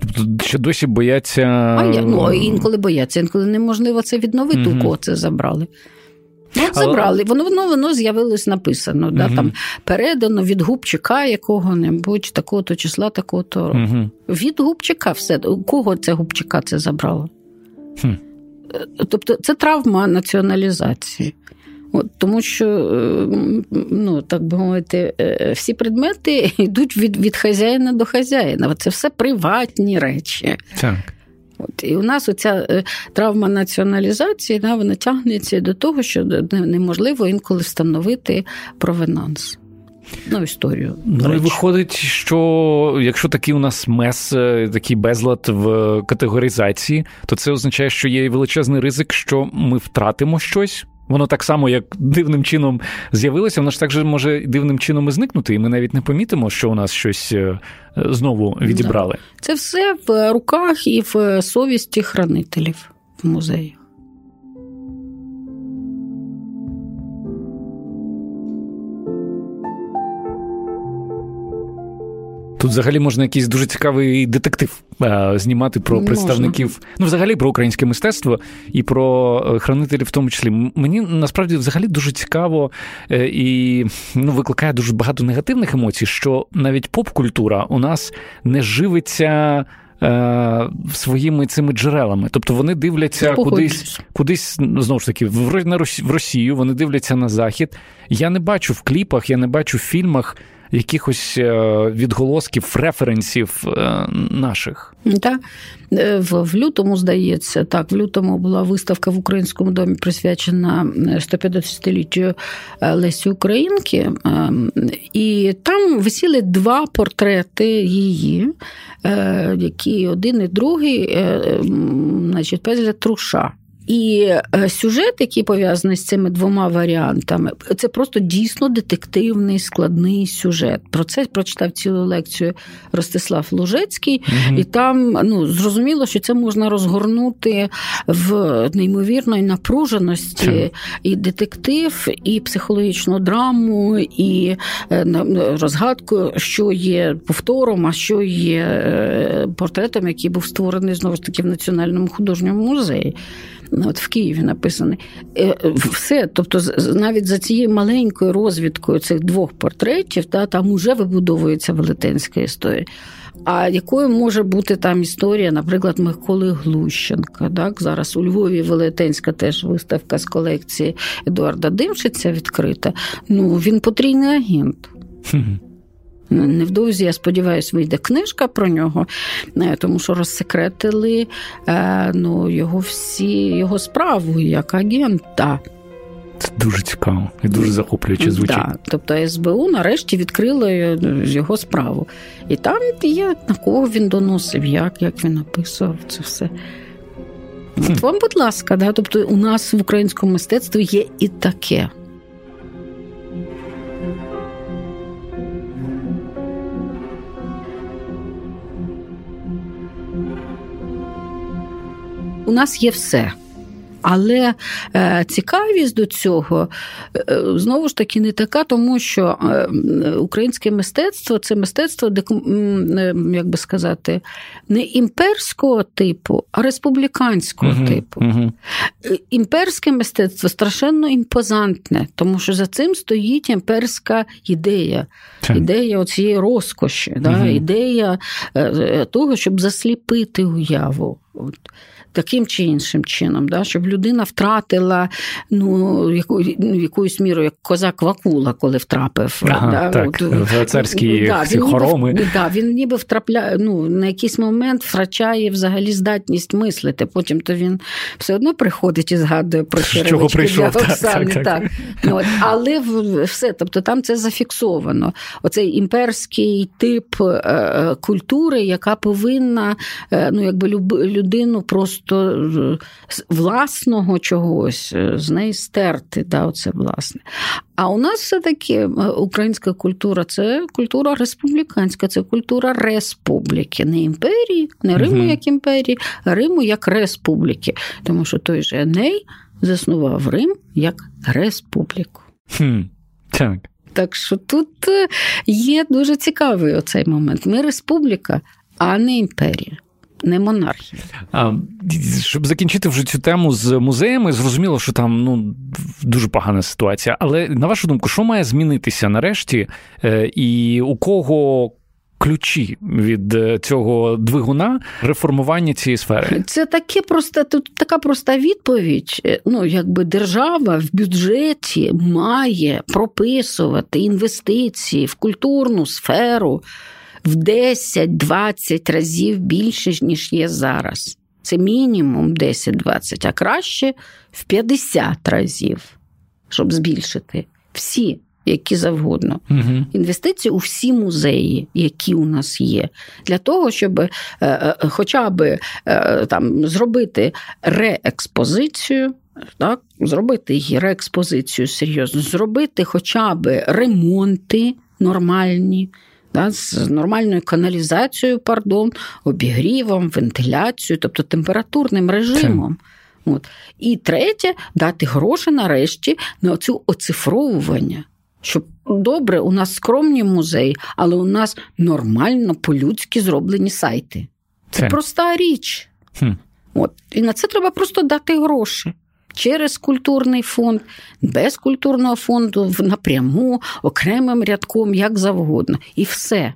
Тобто ще досі бояться. А я, ну, інколи бояться, інколи неможливо це відновити, угу. у кого це забрали. Ну, забрали, воно воно воно з'явилось написано. Угу. Да, там Передано від губчика якого-небудь, такого-то числа, такого-то. Угу. Від губчика все. У кого це губчика це забрало? Хм. Тобто це травма націоналізації. От, Тому що, е, ну, так би мовити, е, всі предмети йдуть від від хазяїна до хазяїна. Це все приватні речі. Так. От, І у нас оця е, травма націоналізації да, вона тягнеться до того, що неможливо інколи встановити провенанс. Ну, історію. Ну і виходить, що якщо такий у нас мес, такий безлад в категоризації, то це означає, що є величезний ризик, що ми втратимо щось. Воно так само, як дивним чином з'явилося, воно ж так же може дивним чином і зникнути, і ми навіть не помітимо, що у нас щось е, знову відібрали. Це все в руках і в совісті хранителів в музеї. Тут взагалі можна якийсь дуже цікавий детектив а, знімати про можна. представників, ну взагалі про українське мистецтво і про е, хранителів, в тому числі. Мені насправді взагалі дуже цікаво е, і ну, викликає дуже багато негативних емоцій, що навіть поп-культура у нас не живиться. Е, своїми цими джерелами, тобто вони дивляться кудись, кудись знову ж таки в Росію. Вони дивляться на захід. Я не бачу в кліпах, я не бачу в фільмах якихось е, відголосків, референсів е, наших. Так. Е, в лютому, здається, так, в лютому була виставка в Українському домі присвячена 150-літтю Лесі Українки, і там висіли два портрети її, які один і другий, значить, пезля труша. І е, сюжет, який пов'язаний з цими двома варіантами, це просто дійсно детективний складний сюжет. Про це прочитав цілу лекцію Ростислав Лужецький, угу. і там ну, зрозуміло, що це можна розгорнути в неймовірної напруженості Чим? і детектив, і психологічну драму, і е, розгадку, що є повтором, а що є е, портретом, який був створений знову ж таки в Національному художньому музеї от в Києві написаний. Е, все, тобто, навіть за цією маленькою розвідкою цих двох портретів, та, там уже вибудовується велетенська історія. А якою може бути там історія, наприклад, Миколи Глущенка? Так? Зараз у Львові Велетенська теж виставка з колекції Едуарда Димшиця відкрита. Ну, він потрійний агент. Невдовзі, я сподіваюся, вийде книжка про нього, е, тому що розсекретили е, ну, його всі його справу як агента. Це дуже цікаво і дуже захоплююче звучить. Да. Тобто СБУ нарешті відкрило його справу. І там є на кого він доносив, як як він описував це все. От вам, будь ласка, да? тобто у нас в українському мистецтві є і таке. У нас є все. Але е, цікавість до цього е, знову ж таки не така, тому що е, українське мистецтво це мистецтво, як би сказати, не імперського типу, а республіканського угу, типу. Угу. Імперське мистецтво страшенно імпозантне, тому що за цим стоїть імперська ідея, ідея цієї розкоші, угу. да, ідея того, щоб засліпити уяву. От таким чи іншим чином, да, щоб людина втратила ну, яку, ну, якоюсь мірою, як козак Вакула, коли втрапив ага, да, так, от, в царські да, ці він хороми. Ніби, да, він ніби втрапляє, ну, на якийсь момент втрачає взагалі здатність мислити. Потім то він все одно приходить і згадує про черевички для Оксани. Так, так, так. Ну, от, Але все, тобто там це зафіксовано. Оцей імперський тип е, е, культури, яка повинна е, ну, якби людину просто просто власного чогось е, з неї стерти. Да, оце власне. А у нас все-таки е, українська культура це культура республіканська, це культура республіки, не імперії, не Риму угу. як імперії, а Риму як республіки. Тому що той же Еней заснував Рим як республіку. Хм, Так. Так що тут е, є дуже цікавий оцей момент. Ми республіка, а не імперія. Не монархія. А, Щоб закінчити вже цю тему з музеями, зрозуміло, що там ну дуже погана ситуація. Але на вашу думку, що має змінитися нарешті, е, і у кого ключі від е, цього двигуна реформування цієї сфери? Це таке просто тут така проста відповідь. Е, ну, якби держава в бюджеті має прописувати інвестиції в культурну сферу в 10-20 разів більше, ніж є зараз. Це мінімум 10-20, а краще в 50 разів, щоб збільшити всі які завгодно. Угу. Інвестиції у всі музеї, які у нас є, для того, щоб е, е, хоча б е, там зробити реекспозицію. Так, зробити її реекспозицію серйозно, зробити хоча б ремонти нормальні, да, з нормальною каналізацією, пардон, обігрівом, вентиляцією, тобто температурним режимом. От. І третє, дати гроші нарешті на цю оцифровування. Щоб добре, у нас скромні музеї, але у нас нормально по-людськи зроблені сайти. Це, це. проста річ. Хм. От. І на це треба просто дати гроші. Через культурний фонд, без культурного фонду, напряму, окремим рядком, як завгодно. І все.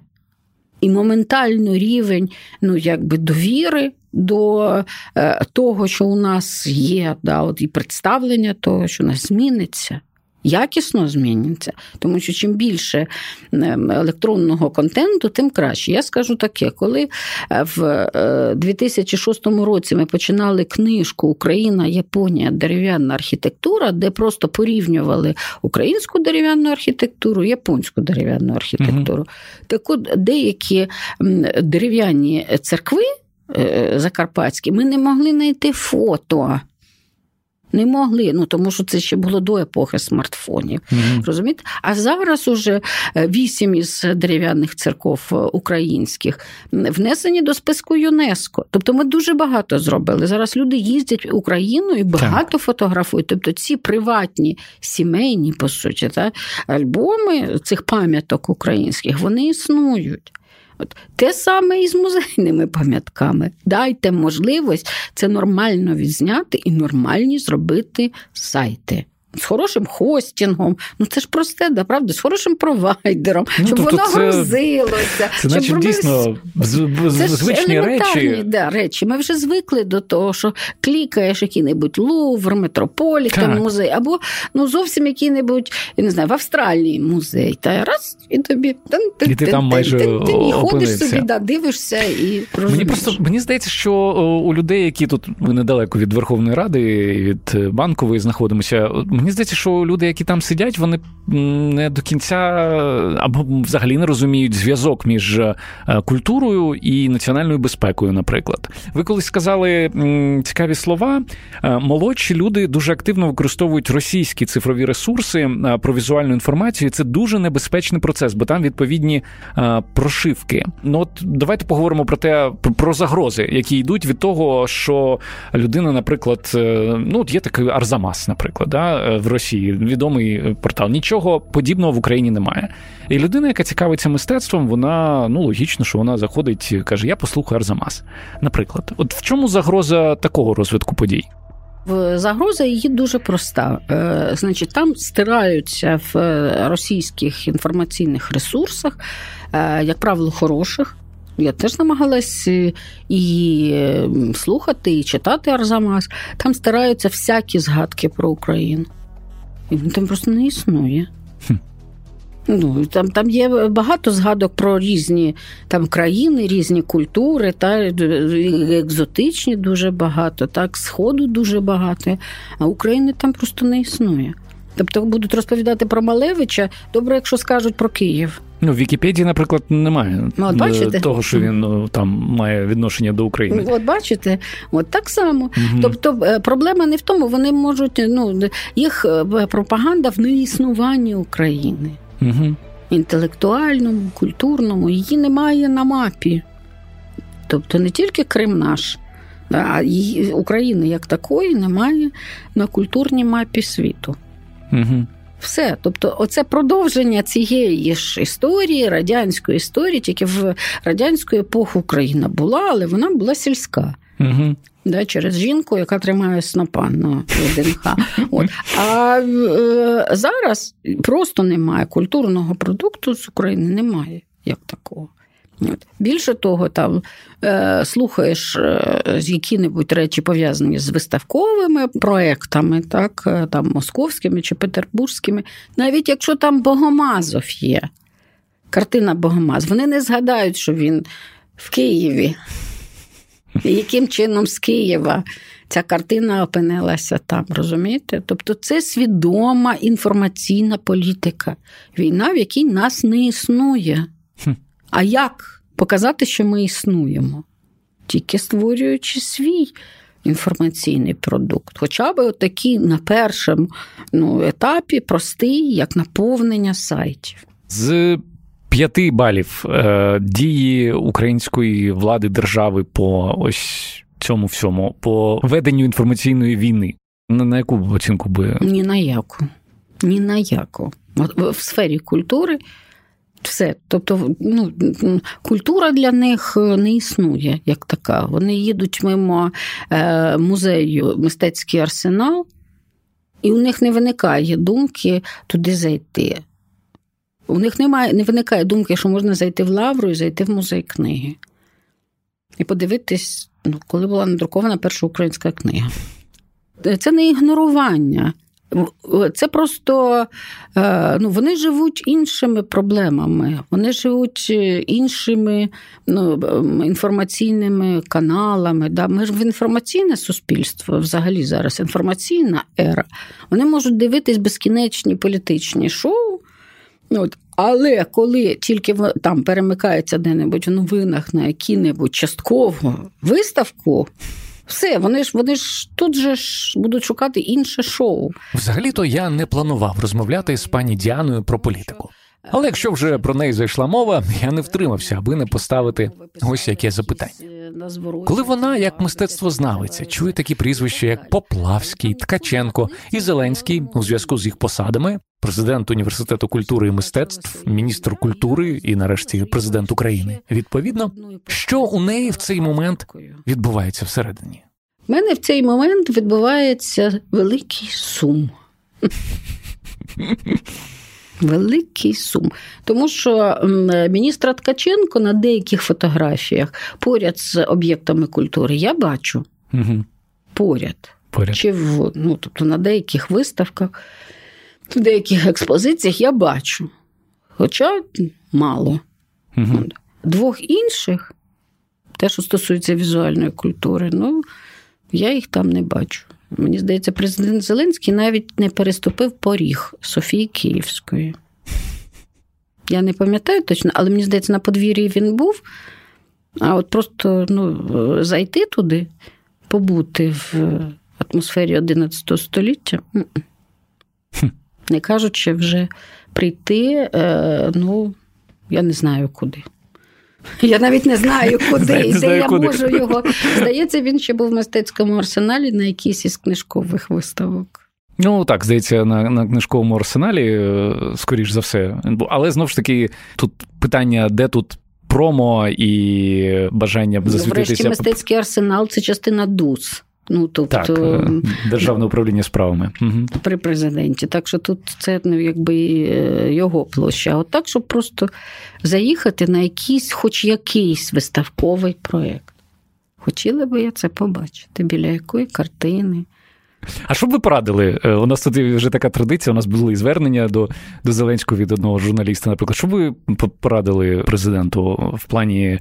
І моментально рівень ну, якби довіри до е, того, що у нас є, да, от, і представлення того, що у нас зміниться якісно зміниться, тому що чим більше ем, електронного контенту, тим краще. Я скажу таке, коли е, в 2006 е, році ми починали книжку Україна, Японія, дерев'яна архітектура, де просто порівнювали українську дерев'яну архітектуру, японську дерев'яну архітектуру. Угу. Так от деякі дерев'яні церкви. Е, закарпатські, ми не могли знайти фото не могли, ну тому що це ще було до епохи смартфонів. Mm-hmm. розумієте? А зараз уже е, вісім із дерев'яних церков е, українських внесені до списку ЮНЕСКО. Тобто ми дуже багато зробили. Зараз люди їздять в Україну і багато так. фотографують. Тобто ці приватні сімейні, по суті, та, альбоми цих пам'яток українських вони існують. От Те саме і з музейними пам'ятками. Дайте можливість це нормально відзняти і нормальні зробити сайти з хорошим хостінгом. Ну це ж просте, да, правда, з хорошим провайдером, ну, щоб тобто воно це, грузилося. Це наче щоб дійсно ми... це звичні речі. Да, речі. Ми вже звикли до того, що клікаєш який-небудь Лувр, Метрополітен, музей, або ну зовсім який-небудь, я не знаю, в Австралії музей. Та раз і тобі і ти там майже і ходиш собі, да, дивишся і розумієш. Мені просто мені здається, що у людей, які тут ми недалеко від Верховної Ради, від банкової знаходимося. Мені здається, що люди, які там сидять, вони не до кінця або взагалі не розуміють зв'язок між е, культурою і національною безпекою. Наприклад, ви колись сказали цікаві слова. Е, молодші люди дуже активно використовують російські цифрові ресурси е, про візуальну інформацію. Це дуже небезпечний процес, бо там відповідні прошивки. Ну от давайте поговоримо про те, про загрози, які йдуть від того, що людина, наприклад, ну от є такий Арзамас, наприклад, да, в Росії, відомий е, портал. Нічого подібного в Україні немає. І людина, яка цікавиться мистецтвом, вона ну логічно, що вона заходить, каже: Я послухаю Арзамас. Наприклад, от в чому загроза такого розвитку подій? Загроза її дуже проста. Е, значить, там стираються в е, російських інформаційних ресурсах, як правило, хороших. Я теж намагалась і слухати, і читати Арзамас. Там стараються всякі згадки про Україну. Він там просто не існує. Ну, Там там є багато згадок про різні там країни, різні культури, та екзотичні дуже багато, так, Сходу дуже багато, а України там просто не існує. Тобто будуть розповідати про Малевича, добре, якщо скажуть про Київ. Ну, в Вікіпедії, наприклад, немає ну, от бачите? того, що він ну, там має відношення до України. От бачите, от так само. Угу. Тобто е, проблема не в тому, вони можуть ну їх е, пропаганда в неіснуванні України. Угу. Інтелектуальному, культурному, її немає на мапі. Тобто не тільки Крим наш, а України як такої немає на культурній мапі світу. Угу. Все, тобто, оце продовження цієї ж історії, радянської історії, тільки в радянську епоху Україна була, але вона була сільська. Угу. Да, через жінку, яка тримає снопа на ДНХ. От. А е, зараз просто немає культурного продукту з України, немає як такого. Більше того, там е, слухаєш е, які-небудь речі пов'язані з виставковими проектами, так, е, там московськими чи петербурзькими, навіть якщо там Богомазов є, картина Богомаз, вони не згадають, що він в Києві. Яким чином з Києва ця картина опинилася там, розумієте? Тобто це свідома інформаційна політика, війна, в якій нас не існує. А як показати, що ми існуємо? Тільки створюючи свій інформаційний продукт. Хоча б такий на першому ну, етапі простий, як наповнення сайтів. З п'яти балів е, дії української влади держави по ось цьому всьому, по веденню інформаційної війни. На, на яку оцінку би? Ні на яку. Ні на яку. В сфері культури все. Тобто, ну, культура для них не існує як така. Вони їдуть мимо е, музею мистецький арсенал, і у них не виникає думки туди зайти. У них немає, не виникає думки, що можна зайти в лавру і зайти в музей книги. І подивитись, ну, коли була надрукована перша українська книга. Це не ігнорування. Це просто е, ну, вони живуть іншими проблемами, вони живуть е, іншими ну, інформаційними каналами. Да? Ми ж в інформаційне суспільство взагалі зараз інформаційна ера. Вони можуть дивитись безкінечні політичні шоу. От. Але коли тільки там перемикається де-небудь в новинах на які-небудь часткову виставку, все, вони ж вони ж тут же ж будуть шукати інше шоу. Взагалі-то я не планував розмовляти з пані Діаною про політику. Але якщо вже про неї зайшла мова, я не втримався, аби не поставити ось яке запитання. Коли вона, як мистецтвознавиця, чує такі прізвища, як Поплавський, Ткаченко і Зеленський у зв'язку з їх посадами, президент університету культури і мистецтв, міністр культури і, нарешті, президент України, відповідно, що у неї в цей момент відбувається всередині. У мене в цей момент відбувається великий сум. Великий сум. Тому що міністра Ткаченко на деяких фотографіях поряд з об'єктами культури я бачу угу. поряд. поряд. Чи в, ну, тобто на деяких виставках, в деяких експозиціях я бачу. Хоча мало. Угу. Двох інших, те, що стосується візуальної культури, ну, я їх там не бачу. Мені здається, президент Зеленський навіть не переступив поріг Софії Київської. Я не пам'ятаю точно, але мені здається, на подвір'ї він був. А от просто ну, зайти туди, побути в атмосфері 11 століття, не кажучи, вже прийти, е, ну, я не знаю куди. Я навіть не знаю, куди і знаю, де я куди. можу його. Здається, він ще був в мистецькому арсеналі на якійсь із книжкових виставок. Ну так, здається, на на книжковому арсеналі, е, скоріш за все. Але знову ж таки, тут питання, де тут промо і бажання засвітитися. Врешті мистецький арсенал це частина ДУС. Ну, тобто, Так, е, Державне управління справами. Угу. При президенті. Так що тут це ну, якби е, його площа. А от так, щоб просто заїхати на якийсь, хоч якийсь виставковий проєкт. Хотіла би я це побачити, біля якої картини. А що б ви порадили? Е, у нас тут вже така традиція, у нас були звернення до до Зеленського від одного журналіста, наприклад. Що б ви порадили президенту в плані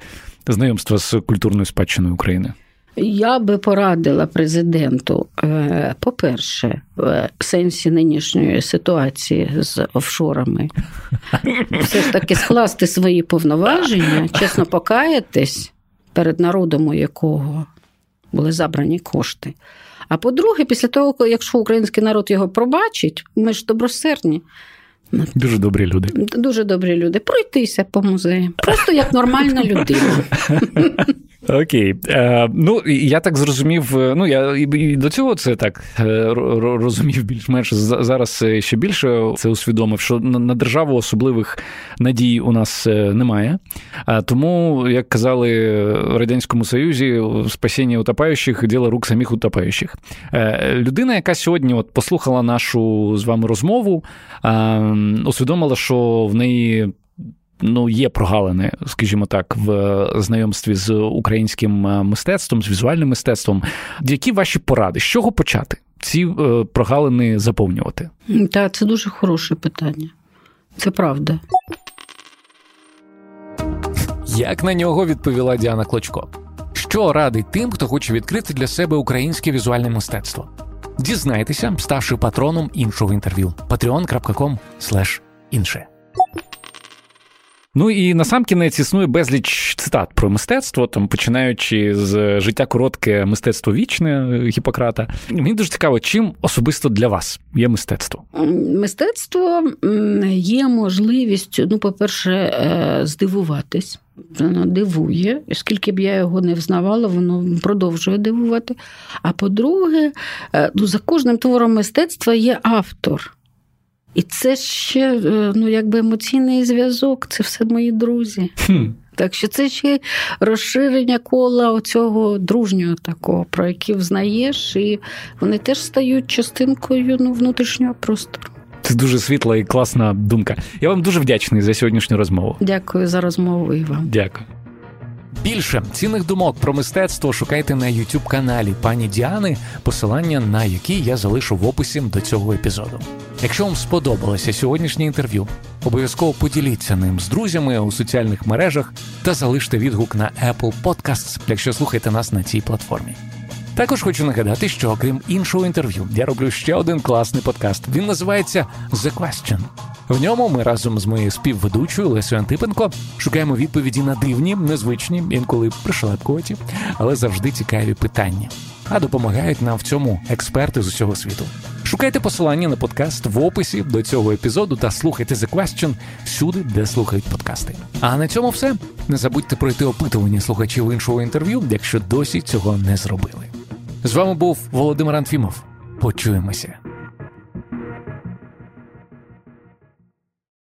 знайомства з культурною спадщиною України? Я би порадила президенту, е, по-перше, в сенсі нинішньої ситуації з офшорами, все ж таки скласти свої повноваження, чесно покаятись перед народом, у якого були забрані кошти. А по-друге, після того, якщо український народ його пробачить, ми ж добросердні. Дуже добрі люди. Дуже добрі люди. Пройтися по музею. Просто як нормальна людина. Окей. Е, Ну, я так зрозумів. Е, ну, я і до цього це так е, розумів більш-менш зараз ще більше це усвідомив, що на державу особливих надій у нас немає. Тому, як казали в Радянському Союзі, спасіння утопаючих діло рук самих утопаючих. Людина, яка сьогодні от послухала нашу з вами розмову, усвідомила, що в неї ну, є прогалини, скажімо так, в знайомстві з українським е, мистецтвом, з візуальним мистецтвом. Які ваші поради? З чого почати ці е, прогалини заповнювати? Так, це дуже хороше питання. Це правда. Як на нього відповіла Діана Клочко? Що радить тим, хто хоче відкрити для себе українське візуальне мистецтво? Дізнайтеся, ставши патроном іншого інтерв'ю. patreon.com інше. Ну і на сам кінець існує безліч цитат про мистецтво, там починаючи з життя коротке мистецтво вічне Гіппократа. Мені дуже цікаво, чим особисто для вас є мистецтво? Мистецтво є можливістю, ну, по-перше, е, здивуватись. Воно дивує, скільки б я його не взнавала, воно продовжує дивувати. А по-друге, е, ну, за кожним твором мистецтва є автор. І це ще е, ну, якби емоційний зв'язок, це все мої друзі. Хм. Так що це ще розширення кола оцього дружнього такого, про який взнаєш, і вони теж стають частинкою ну, внутрішнього простору. Це дуже світла і класна думка. Я вам дуже вдячний за сьогоднішню розмову. Дякую за розмову і вам. Дякую. Більше цінних думок про мистецтво шукайте на youtube каналі пані Діани, посилання на які я залишу в описі до цього епізоду. Якщо вам сподобалося сьогоднішнє інтерв'ю, обов'язково поділіться ним з друзями у соціальних мережах та залиште відгук на Apple Podcasts, якщо слухаєте нас на цій платформі. Також хочу нагадати, що окрім іншого інтерв'ю, я роблю ще один класний подкаст. Він називається The Question. В ньому ми разом з моєю співведучою Лесою Антипенко шукаємо відповіді на дивні, незвичні, інколи пришелепкуваті, але завжди цікаві питання. А допомагають нам в цьому експерти з усього світу. Шукайте посилання на подкаст в описі до цього епізоду та слухайте The Question всюди, де слухають подкасти. А на цьому все. Не забудьте пройти опитування слухачів іншого інтерв'ю, якщо досі цього не зробили. З вами був Володимир Анфімов. Почуємося.